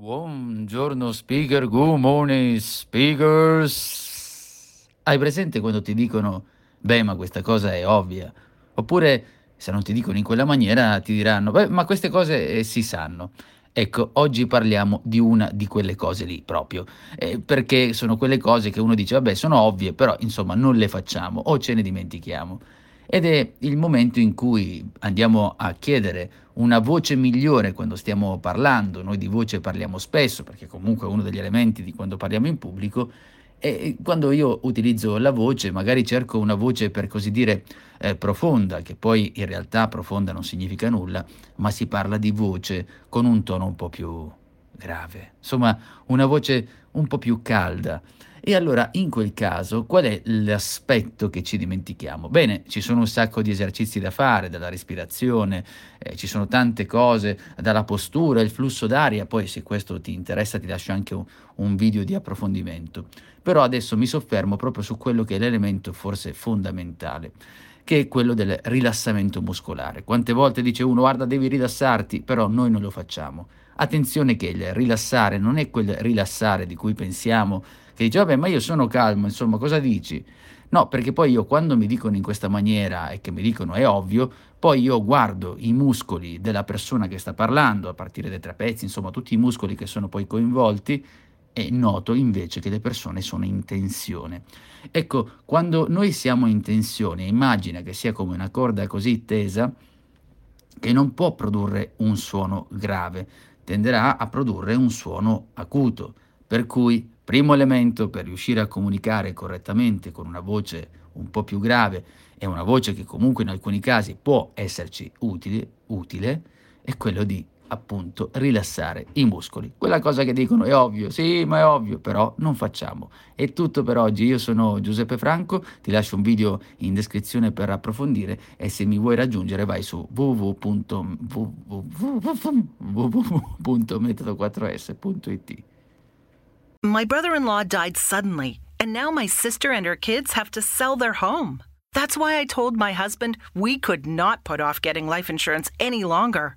Buongiorno speaker, good morning speakers. Hai presente quando ti dicono, beh, ma questa cosa è ovvia? Oppure, se non ti dicono in quella maniera, ti diranno, beh, ma queste cose eh, si sanno. Ecco, oggi parliamo di una di quelle cose lì proprio, eh, perché sono quelle cose che uno dice, vabbè, sono ovvie, però insomma non le facciamo o ce ne dimentichiamo. Ed è il momento in cui andiamo a chiedere una voce migliore quando stiamo parlando, noi di voce parliamo spesso, perché comunque è uno degli elementi di quando parliamo in pubblico, e quando io utilizzo la voce, magari cerco una voce per così dire eh, profonda, che poi in realtà profonda non significa nulla, ma si parla di voce con un tono un po' più grave, insomma una voce un po' più calda. E allora in quel caso qual è l'aspetto che ci dimentichiamo? Bene, ci sono un sacco di esercizi da fare, dalla respirazione, eh, ci sono tante cose, dalla postura, il flusso d'aria, poi se questo ti interessa ti lascio anche un, un video di approfondimento. Però adesso mi soffermo proprio su quello che è l'elemento forse fondamentale che è quello del rilassamento muscolare. Quante volte dice uno guarda devi rilassarti, però noi non lo facciamo. Attenzione che il rilassare non è quel rilassare di cui pensiamo, che dice vabbè ma io sono calmo, insomma cosa dici? No, perché poi io quando mi dicono in questa maniera e che mi dicono è ovvio, poi io guardo i muscoli della persona che sta parlando, a partire dai trapezi, insomma tutti i muscoli che sono poi coinvolti, e noto invece che le persone sono in tensione. Ecco, quando noi siamo in tensione, immagina che sia come una corda così tesa che non può produrre un suono grave, tenderà a produrre un suono acuto. Per cui, primo elemento per riuscire a comunicare correttamente con una voce un po' più grave e una voce che comunque in alcuni casi può esserci utile, utile è quello di appunto rilassare i muscoli. Quella cosa che dicono è ovvio, sì, ma è ovvio, però non facciamo. È tutto per oggi. Io sono Giuseppe Franco, ti lascio un video in descrizione per approfondire e se mi vuoi raggiungere vai su www.metodo4s.it. My brother in law died suddenly, and now my sister and her kids have to sell their home. That's why I told my husband we could not put off getting life insurance any longer.